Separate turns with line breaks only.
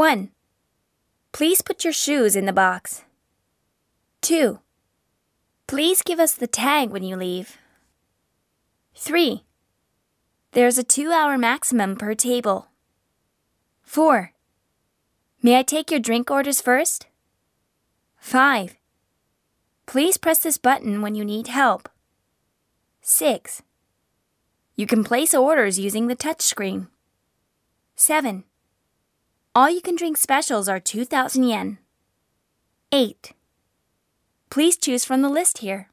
1. Please put your shoes in the box. 2. Please give us the tag when you leave. 3. There's a two hour maximum per table. 4. May I take your drink orders first? 5. Please press this button when you need help. 6. You can place orders using the touchscreen. 7. All you can drink specials are 2,000 yen. 8. Please choose from the list here.